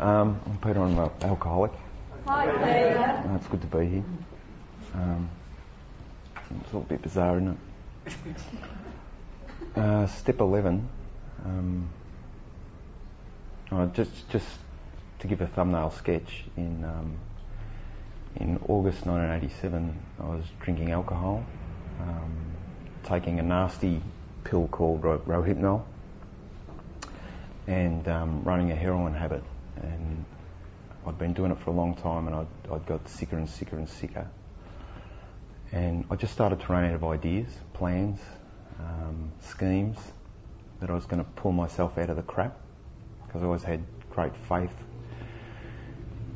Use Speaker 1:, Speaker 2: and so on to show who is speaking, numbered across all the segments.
Speaker 1: Um, I'm Peter, I'm an alcoholic.
Speaker 2: Hi, Peter.
Speaker 1: Uh, it's good to be here. Um, it's a little bit bizarre, isn't it? Uh, step 11. Um, oh, just, just to give a thumbnail sketch, in, um, in August 1987, I was drinking alcohol, um, taking a nasty pill called Ro- Rohypnol, and um, running a heroin habit. And I'd been doing it for a long time, and I'd, I'd got sicker and sicker and sicker. And I just started to run out of ideas, plans, um, schemes that I was going to pull myself out of the crap because I always had great faith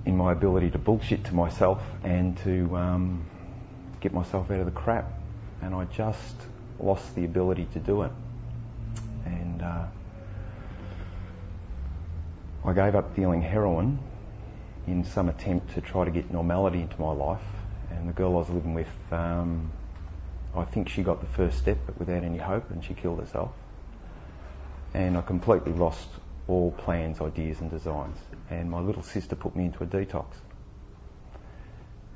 Speaker 1: in my ability to bullshit to myself and to um, get myself out of the crap. And I just lost the ability to do it. And uh, I gave up dealing heroin in some attempt to try to get normality into my life. And the girl I was living with, um, I think she got the first step, but without any hope, and she killed herself. And I completely lost all plans, ideas, and designs. And my little sister put me into a detox.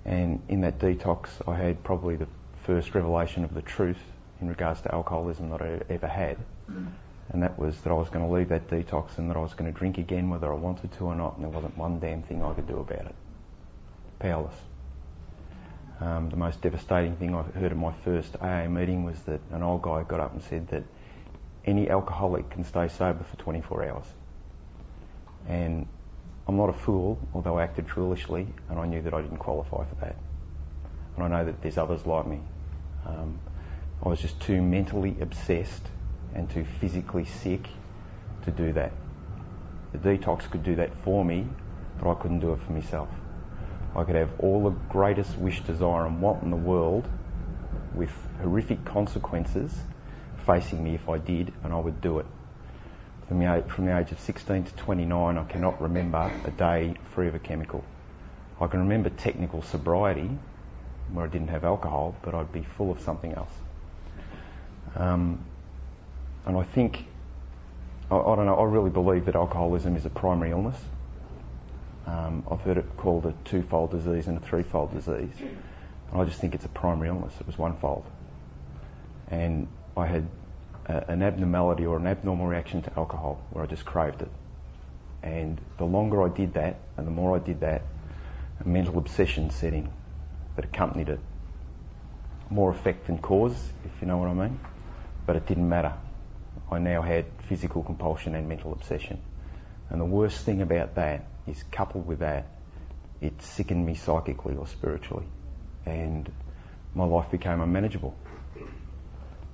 Speaker 1: And in that detox, I had probably the first revelation of the truth in regards to alcoholism that I ever had. And that was that I was going to leave that detox and that I was going to drink again whether I wanted to or not, and there wasn't one damn thing I could do about it. Powerless. Um, the most devastating thing I heard at my first AA meeting was that an old guy got up and said that any alcoholic can stay sober for 24 hours. And I'm not a fool, although I acted foolishly, and I knew that I didn't qualify for that. And I know that there's others like me. Um, I was just too mentally obsessed and too physically sick to do that. The detox could do that for me, but I couldn't do it for myself. I could have all the greatest wish, desire, and want in the world with horrific consequences facing me if I did, and I would do it. From the, age, from the age of 16 to 29, I cannot remember a day free of a chemical. I can remember technical sobriety, where I didn't have alcohol, but I'd be full of something else. Um, and I think, I, I, don't know, I really believe that alcoholism is a primary illness. Um, I've heard it called a twofold disease and a threefold disease. And I just think it's a primary illness. It was onefold. And I had a, an abnormality or an abnormal reaction to alcohol where I just craved it. And the longer I did that and the more I did that, a mental obsession set in that accompanied it. More effect than cause, if you know what I mean. But it didn't matter. I now had physical compulsion and mental obsession. And the worst thing about that is coupled with that, it sickened me psychically or spiritually. And my life became unmanageable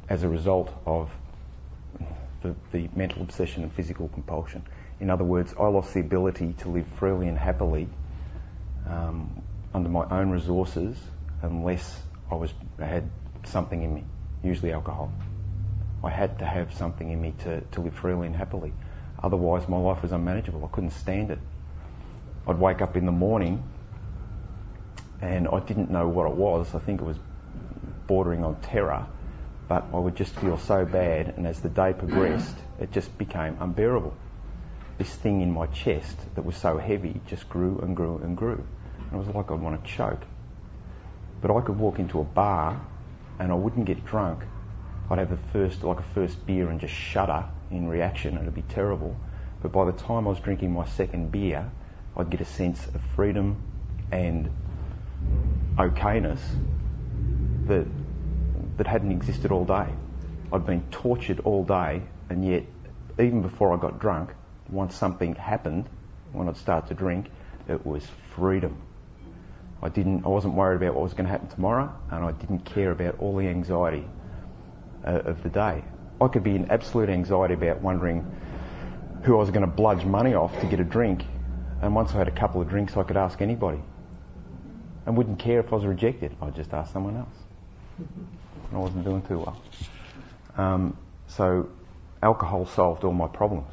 Speaker 1: as a result of the, the, mental obsession and physical compulsion. In other words, I lost the ability to live freely and happily um, under my own resources unless I was I had something in me, usually alcohol. I had to have something in me to, to live freely and happily. Otherwise, my life was unmanageable. I couldn't stand it. I'd wake up in the morning and I didn't know what it was. I think it was bordering on terror, but I would just feel so bad. And as the day progressed, it just became unbearable. This thing in my chest that was so heavy just grew and grew and grew. And it was like I'd want to choke. But I could walk into a bar and I wouldn't get drunk I'd have the first, like a first beer and just shudder in reaction. It'd be terrible. But by the time I was drinking my second beer, I'd get a sense of freedom and okayness that, that hadn't existed all day. I'd been tortured all day, and yet, even before I got drunk, once something happened, when I'd start to drink, it was freedom. I didn't, I wasn't worried about what was going to happen tomorrow, and I didn't care about all the anxiety of the day. I could be in absolute anxiety about wondering who I was going to bludge money off to get a drink. And once I had a couple of drinks, I could ask anybody. And wouldn't care if I was rejected. I'd just ask someone else. And I wasn't doing too well. Um, so alcohol solved all my problems.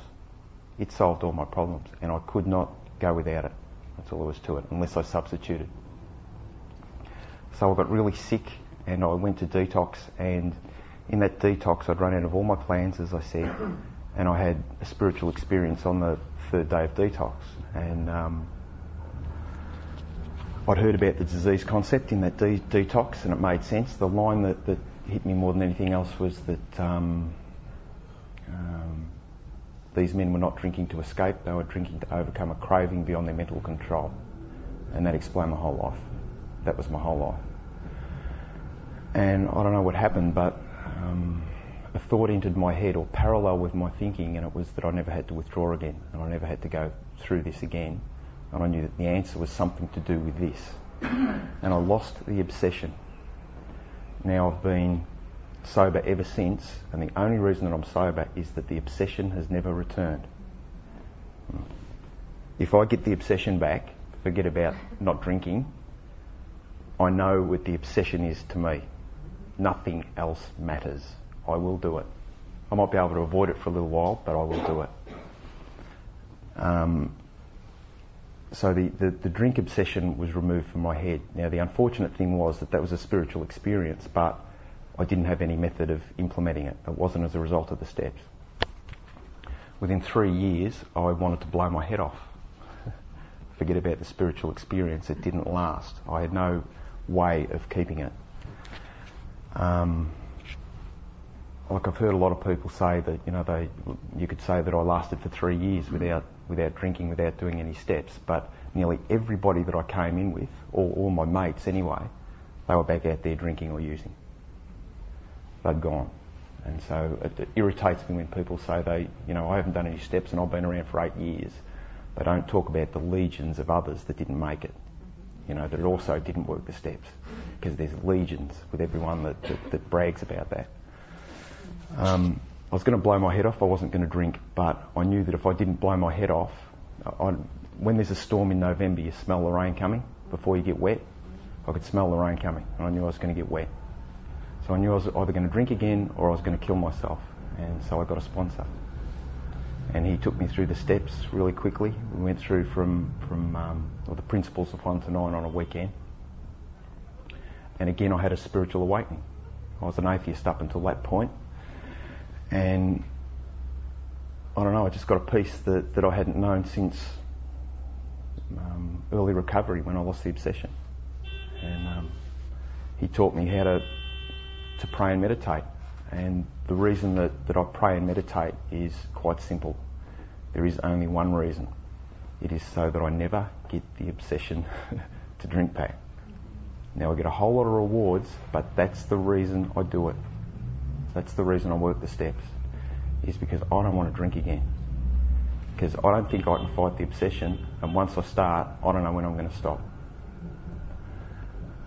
Speaker 1: It solved all my problems. And I could not go without it. That's all there was to it, unless I substituted. So I got really sick and I went to detox and in that detox, I'd run out of all my plans, as I said, and I had a spiritual experience on the third day of detox. And um, I'd heard about the disease concept in that de- detox, and it made sense. The line that, that hit me more than anything else was that um, um, these men were not drinking to escape, they were drinking to overcome a craving beyond their mental control. And that explained my whole life. That was my whole life. And I don't know what happened, but um, a thought entered my head, or parallel with my thinking, and it was that I never had to withdraw again, and I never had to go through this again. And I knew that the answer was something to do with this. and I lost the obsession. Now I've been sober ever since, and the only reason that I'm sober is that the obsession has never returned. If I get the obsession back, forget about not drinking, I know what the obsession is to me. Nothing else matters. I will do it. I might be able to avoid it for a little while, but I will do it. Um, so the, the, the, drink obsession was removed from my head. Now the unfortunate thing was that that was a spiritual experience, but I didn't have any method of implementing it. It wasn't as a result of the steps. Within three years, I wanted to blow my head off. Forget about the spiritual experience. It didn't last. I had no way of keeping it. Um, like I've heard a lot of people say that you know they you could say that I lasted for three years without without drinking, without doing any steps. But nearly everybody that I came in with, all, all my mates anyway, they were back out there drinking or using. They'd gone. And so it, it irritates me when people say they, you know, I haven't done any steps and I've been around for eight years. They don't talk about the legions of others that didn't make it. You know, that also didn't work the steps. Because there's legions with everyone that, that, that brags about that. Um, I was going to blow my head off. I wasn't going to drink, but I knew that if I didn't blow my head off, I, when there's a storm in November, you smell the rain coming before you get wet. I could smell the rain coming, and I knew I was going to get wet. So I knew I was either going to drink again or I was going to kill myself. And so I got a sponsor. And he took me through the steps really quickly. We went through from, from um, the principles of 1 to 9 on a weekend. And again, I had a spiritual awakening. I was an atheist up until that point. And I don't know, I just got a peace that, that I hadn't known since um, early recovery when I lost the obsession. And um, he taught me how to to pray and meditate. And the reason that, that I pray and meditate is quite simple. There is only one reason. It is so that I never get the obsession to drink back. Now I get a whole lot of rewards, but that's the reason I do it. That's the reason I work the steps. Is because I don't want to drink again. Because I don't think I can fight the obsession, and once I start, I don't know when I'm going to stop.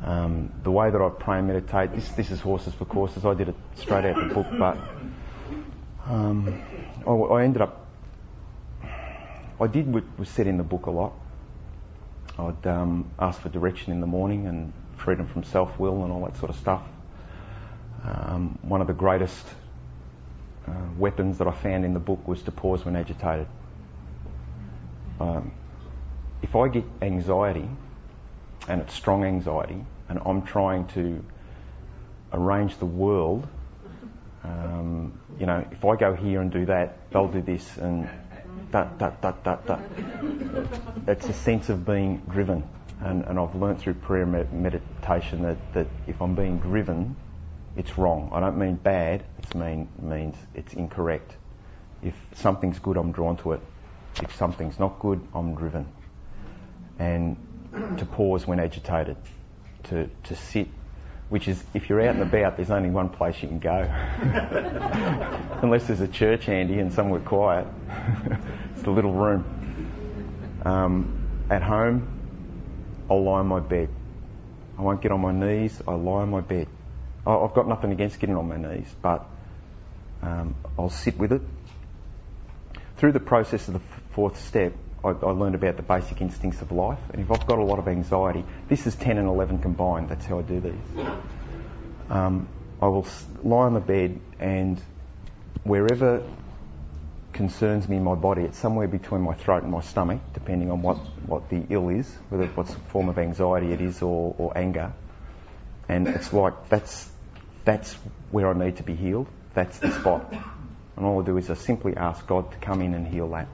Speaker 1: Um, the way that I pray and meditate, this, this is Horses for Courses. I did it straight out the book, but um, I, I, ended up, I did what was said in the book a lot. I'd um, ask for direction in the morning and freedom from self will and all that sort of stuff. Um, one of the greatest uh, weapons that I found in the book was to pause when agitated. Um, if I get anxiety, and it's strong anxiety, and I'm trying to arrange the world. Um, you know, if I go here and do that, they'll do this, and that, that, that, that, that. It's a sense of being driven, and, and I've learnt through prayer med- meditation that, that if I'm being driven, it's wrong. I don't mean bad. It mean means it's incorrect. If something's good, I'm drawn to it. If something's not good, I'm driven. And to pause when agitated, to, to sit, which is, if you're out and about, there's only one place you can go. Unless there's a church handy and somewhere quiet. it's the little room. Um, at home, I'll lie on my bed. I won't get on my knees, I lie on my bed. I've got nothing against getting on my knees, but um, I'll sit with it. Through the process of the fourth step, I, I, learned about the basic instincts of life. And if I've got a lot of anxiety, this is 10 and 11 combined, that's how I do these. Um, I will lie on the bed and wherever concerns me in my body, it's somewhere between my throat and my stomach, depending on what, what the ill is, whether what form of anxiety it is or, or anger. And it's like that's, that's where I need to be healed. That's the spot. And all I do is I simply ask God to come in and heal that.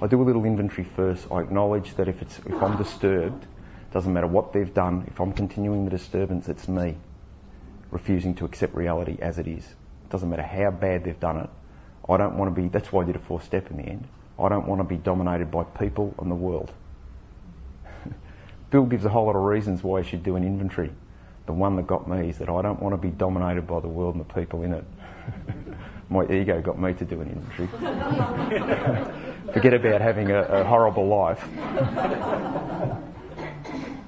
Speaker 1: I do a little inventory first. I acknowledge that if it's if I'm disturbed, doesn't matter what they've done, if I'm continuing the disturbance, it's me refusing to accept reality as it is. It Doesn't matter how bad they've done it. I don't want to be that's why I did a four step in the end. I don't want to be dominated by people and the world. Bill gives a whole lot of reasons why I should do an inventory. The one that got me is that I don't want to be dominated by the world and the people in it. My ego got me to do an inventory. Forget about having a, a horrible life.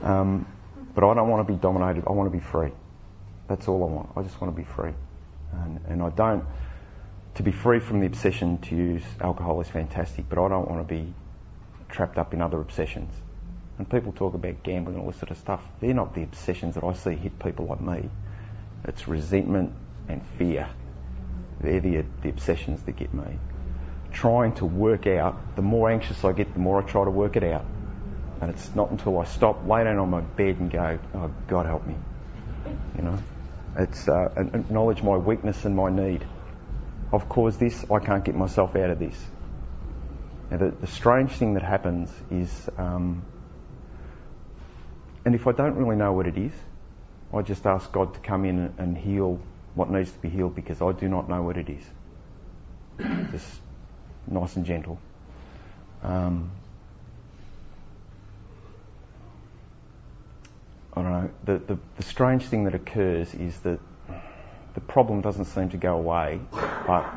Speaker 1: Um, but I don't want to be dominated. I want to be free. That's all I want. I just want to be free. And, and I don't, to be free from the obsession to use alcohol is fantastic, but I don't want to be trapped up in other obsessions. And people talk about gambling and all this sort of stuff. They're not the obsessions that I see hit people like me. It's resentment and fear. They're the, the obsessions that get me. Trying to work out, the more anxious I get, the more I try to work it out. And it's not until I stop, lay down on my bed and go, oh, God help me. You know, it's uh, acknowledge my weakness and my need. I've caused this, I can't get myself out of this. Now, the, the strange thing that happens is, um, and if I don't really know what it is, I just ask God to come in and heal what needs to be healed because I do not know what it is. just nice and gentle. Um, I don't know. The, the, the strange thing that occurs is that the problem doesn't seem to go away, but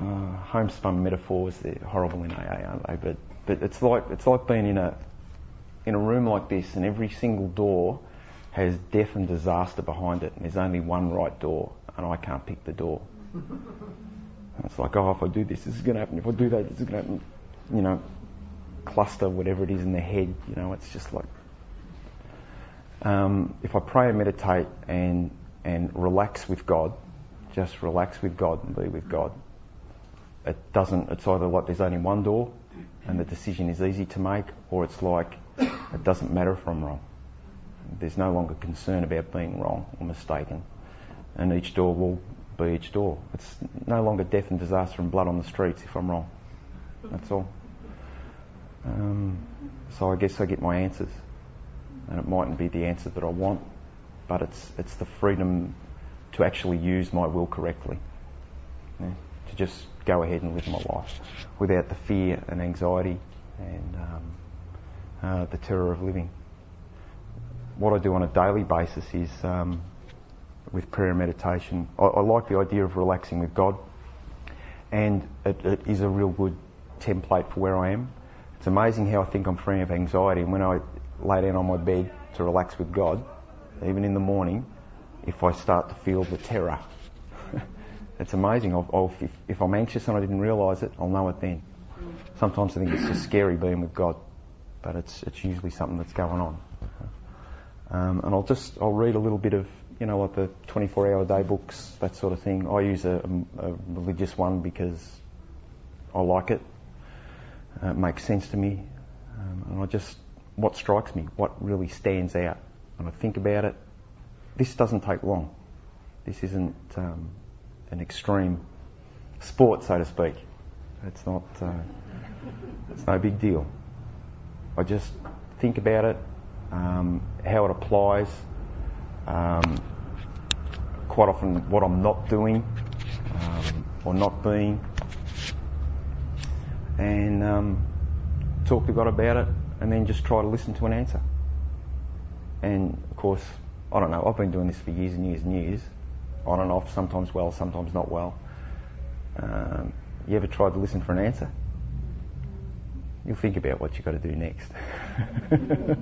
Speaker 1: uh, homespun metaphors they're horrible in AA, aren't they? But but it's like it's like being in a in a room like this, and every single door has death and disaster behind it, and there's only one right door, and I can't pick the door. It's like, oh, if I do this, this is going to happen. If I do that, this is going to happen. You know, cluster whatever it is in the head. You know, it's just like um, if I pray and meditate and and relax with God, just relax with God and be with God. It doesn't. It's either like there's only one door, and the decision is easy to make, or it's like it doesn't matter if I'm wrong. There's no longer concern about being wrong or mistaken, and each door will be each door. It's no longer death and disaster and blood on the streets if I'm wrong. That's all. Um, so I guess I get my answers and it mightn't be the answer that I want, but it's it's the freedom to actually use my will correctly, yeah? to just go ahead and live my life without the fear and anxiety and um, uh, the terror of living. What I do on a daily basis is um, with prayer and meditation. I, I, like the idea of relaxing with God, and it, it is a real good template for where I am. It's amazing how I think I'm free of anxiety, and when I lay down on my bed to relax with God, even in the morning, if I start to feel the terror. it's amazing. I'll, I'll, if, if, I'm anxious and I didn't realise it, I'll know it then. Sometimes I think it's just scary being with God, but it's, it's usually something that's going on. Um, and I'll just I'll read a little bit of you know like the 24-hour day books that sort of thing. I use a, a religious one because I like it. Uh, it makes sense to me, um, and I just what strikes me, what really stands out when I think about it. This doesn't take long. This isn't um, an extreme sport, so to speak. It's not. Uh, it's no big deal. I just think about it, um, how it applies. Um, quite often, what I'm not doing um, or not being, and um, talk to God about it and then just try to listen to an answer. And of course, I don't know, I've been doing this for years and years and years, on and off, sometimes well, sometimes not well. Um, you ever tried to listen for an answer? You'll think about what you've got to do next.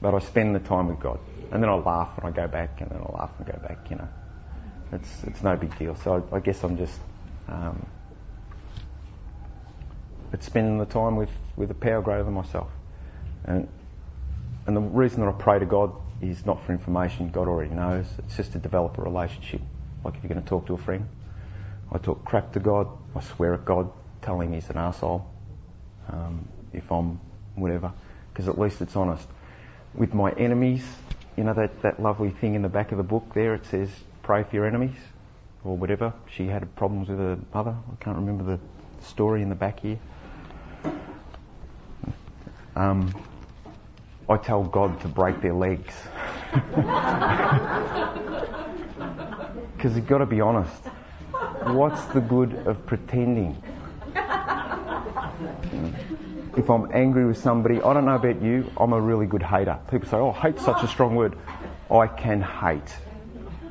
Speaker 1: but I spend the time with God. And then I laugh and I go back, and then I laugh and go back, you know. It's, it's no big deal. So I, I guess I'm just um, it's spending the time with, with a power greater than myself. And, and the reason that I pray to God is not for information, God already knows. It's just to develop a relationship. Like if you're going to talk to a friend, I talk crap to God, I swear at God, telling him he's an asshole. Um, if I'm whatever, because at least it's honest. With my enemies, you know that, that lovely thing in the back of the book there, it says, pray for your enemies. or whatever. She had problems with her mother. I can't remember the story in the back here. Um, I tell God to break their legs. Because you've got to be honest. What's the good of pretending? If I'm angry with somebody, I don't know about you, I'm a really good hater. People say, oh, hate's such a strong word. I can hate.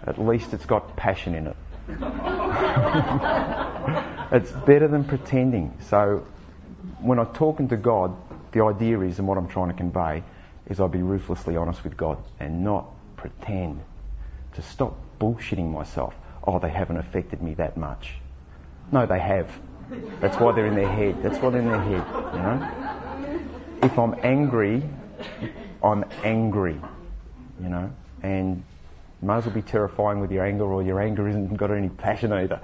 Speaker 1: At least it's got passion in it. it's better than pretending. So when I'm talking to God, the idea is, and what I'm trying to convey, is I'll be ruthlessly honest with God and not pretend. To stop bullshitting myself. Oh, they haven't affected me that much. No, they have. That's why they're in their head. That's why they're in their head, you know? If I'm angry, I'm angry, you know? And you might as well be terrifying with your anger or your anger isn't got any passion either.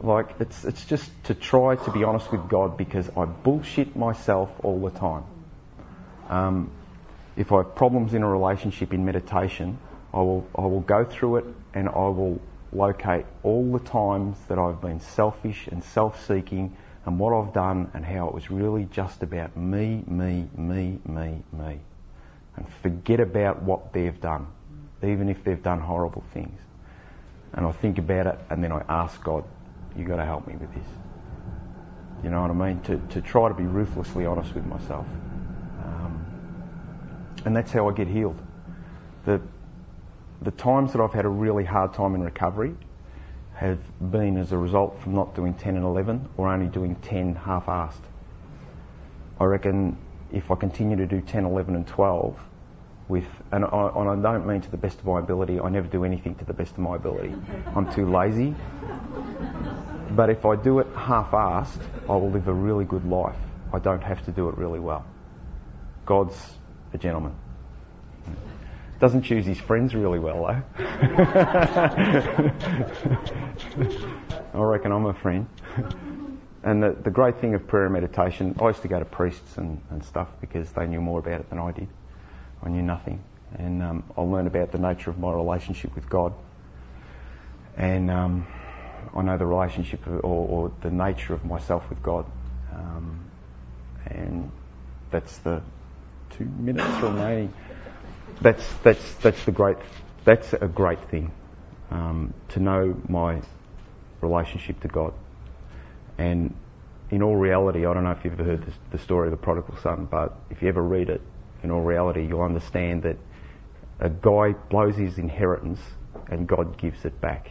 Speaker 1: Like, it's, it's just to try to be honest with God because I bullshit myself all the time. Um, if I have problems in a relationship in meditation, I will, I will go through it and I will locate all the times that I've been selfish and self-seeking and what I've done and how it was really just about me, me, me, me, me. And forget about what they've done, even if they've done horrible things. And I think about it and then I ask God, you've got to help me with this. You know what I mean? To, to try to be ruthlessly honest with myself. Um, and that's how I get healed. The, the times that I've had a really hard time in recovery have been as a result from not doing 10 and 11 or only doing 10 half-assed. I reckon if I continue to do 10, 11 and 12 with, and I, and I don't mean to the best of my ability, I never do anything to the best of my ability. I'm too lazy. But if I do it half-assed, I will live a really good life. I don't have to do it really well. God's a gentleman. Doesn't choose his friends really well, though. I reckon I'm a friend. And the, the great thing of prayer and meditation, I used to go to priests and, and stuff because they knew more about it than I did. I knew nothing. And um, I learned about the nature of my relationship with God. And um, I know the relationship or, or, the nature of myself with God. Um, and that's the two minutes remaining that's that's that's the great that's a great thing um, to know my relationship to God. And in all reality, I don't know if you've ever heard this, the story of the prodigal son, but if you ever read it, in all reality, you'll understand that a guy blows his inheritance and God gives it back.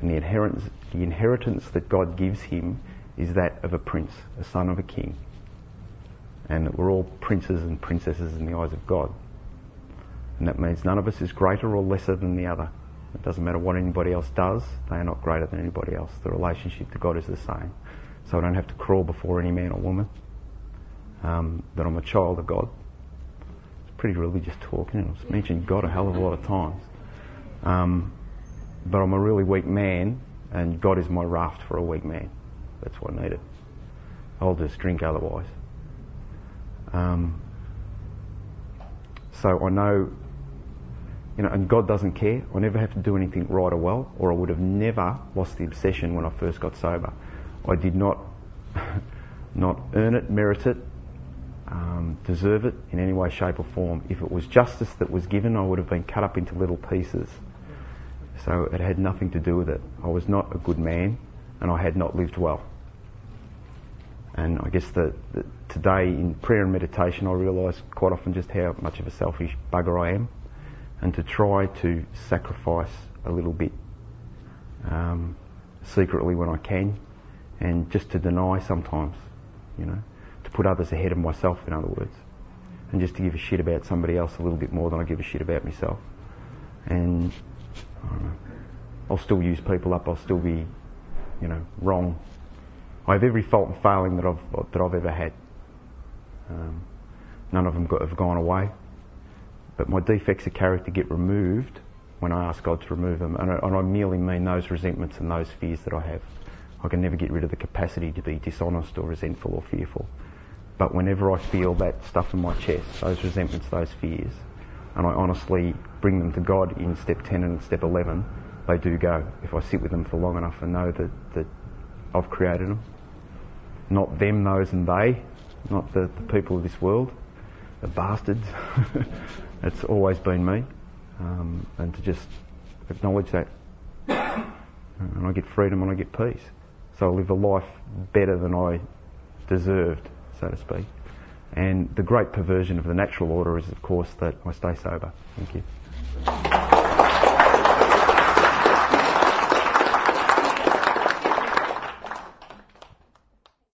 Speaker 1: And the inheritance, the inheritance that God gives him is that of a prince, a son of a king. And we're all princes and princesses in the eyes of God. And that means none of us is greater or lesser than the other. It doesn't matter what anybody else does, they are not greater than anybody else. The relationship to God is the same. So I don't have to crawl before any man or woman. Um, that I'm a child of God. It's pretty religious talk, you know. It's mentioned God a hell of a lot of times. Um, but I'm a really weak man, and God is my raft for a weak man. That's what I needed. I'll just drink otherwise. Um, so I know you know, and God doesn't care. I never have to do anything right or well, or I would have never lost the obsession when I first got sober. I did not, not earn it, merit it, um, deserve it in any way, shape, or form. If it was justice that was given, I would have been cut up into little pieces. So it had nothing to do with it. I was not a good man, and I had not lived well. And I guess that, today in prayer and meditation, I realise quite often just how much of a selfish bugger I am and to try to sacrifice a little bit um, secretly when I can, and just to deny sometimes, you know, to put others ahead of myself, in other words, and just to give a shit about somebody else a little bit more than I give a shit about myself. And I'll still use people up. I'll still be, you know, wrong. I have every fault and failing that I've that I've ever had. Um, none of them got, have gone away but my defects of character get removed when I ask God to remove them. And I, and I merely mean those resentments and those fears that I have. I can never get rid of the capacity to be dishonest or resentful or fearful. But whenever I feel that stuff in my chest, those resentments, those fears, and I honestly bring them to God in step 10 and step 11, they do go if I sit with them for long enough and know that, that I've created them. Not them, those and they, not the, the people of this world, the bastards. it's always been me. Um, and to just acknowledge that. And I get freedom and I get peace. So I live a life better than I deserved, so to speak. And the great perversion of the natural order is, of course, that I stay sober. Thank you.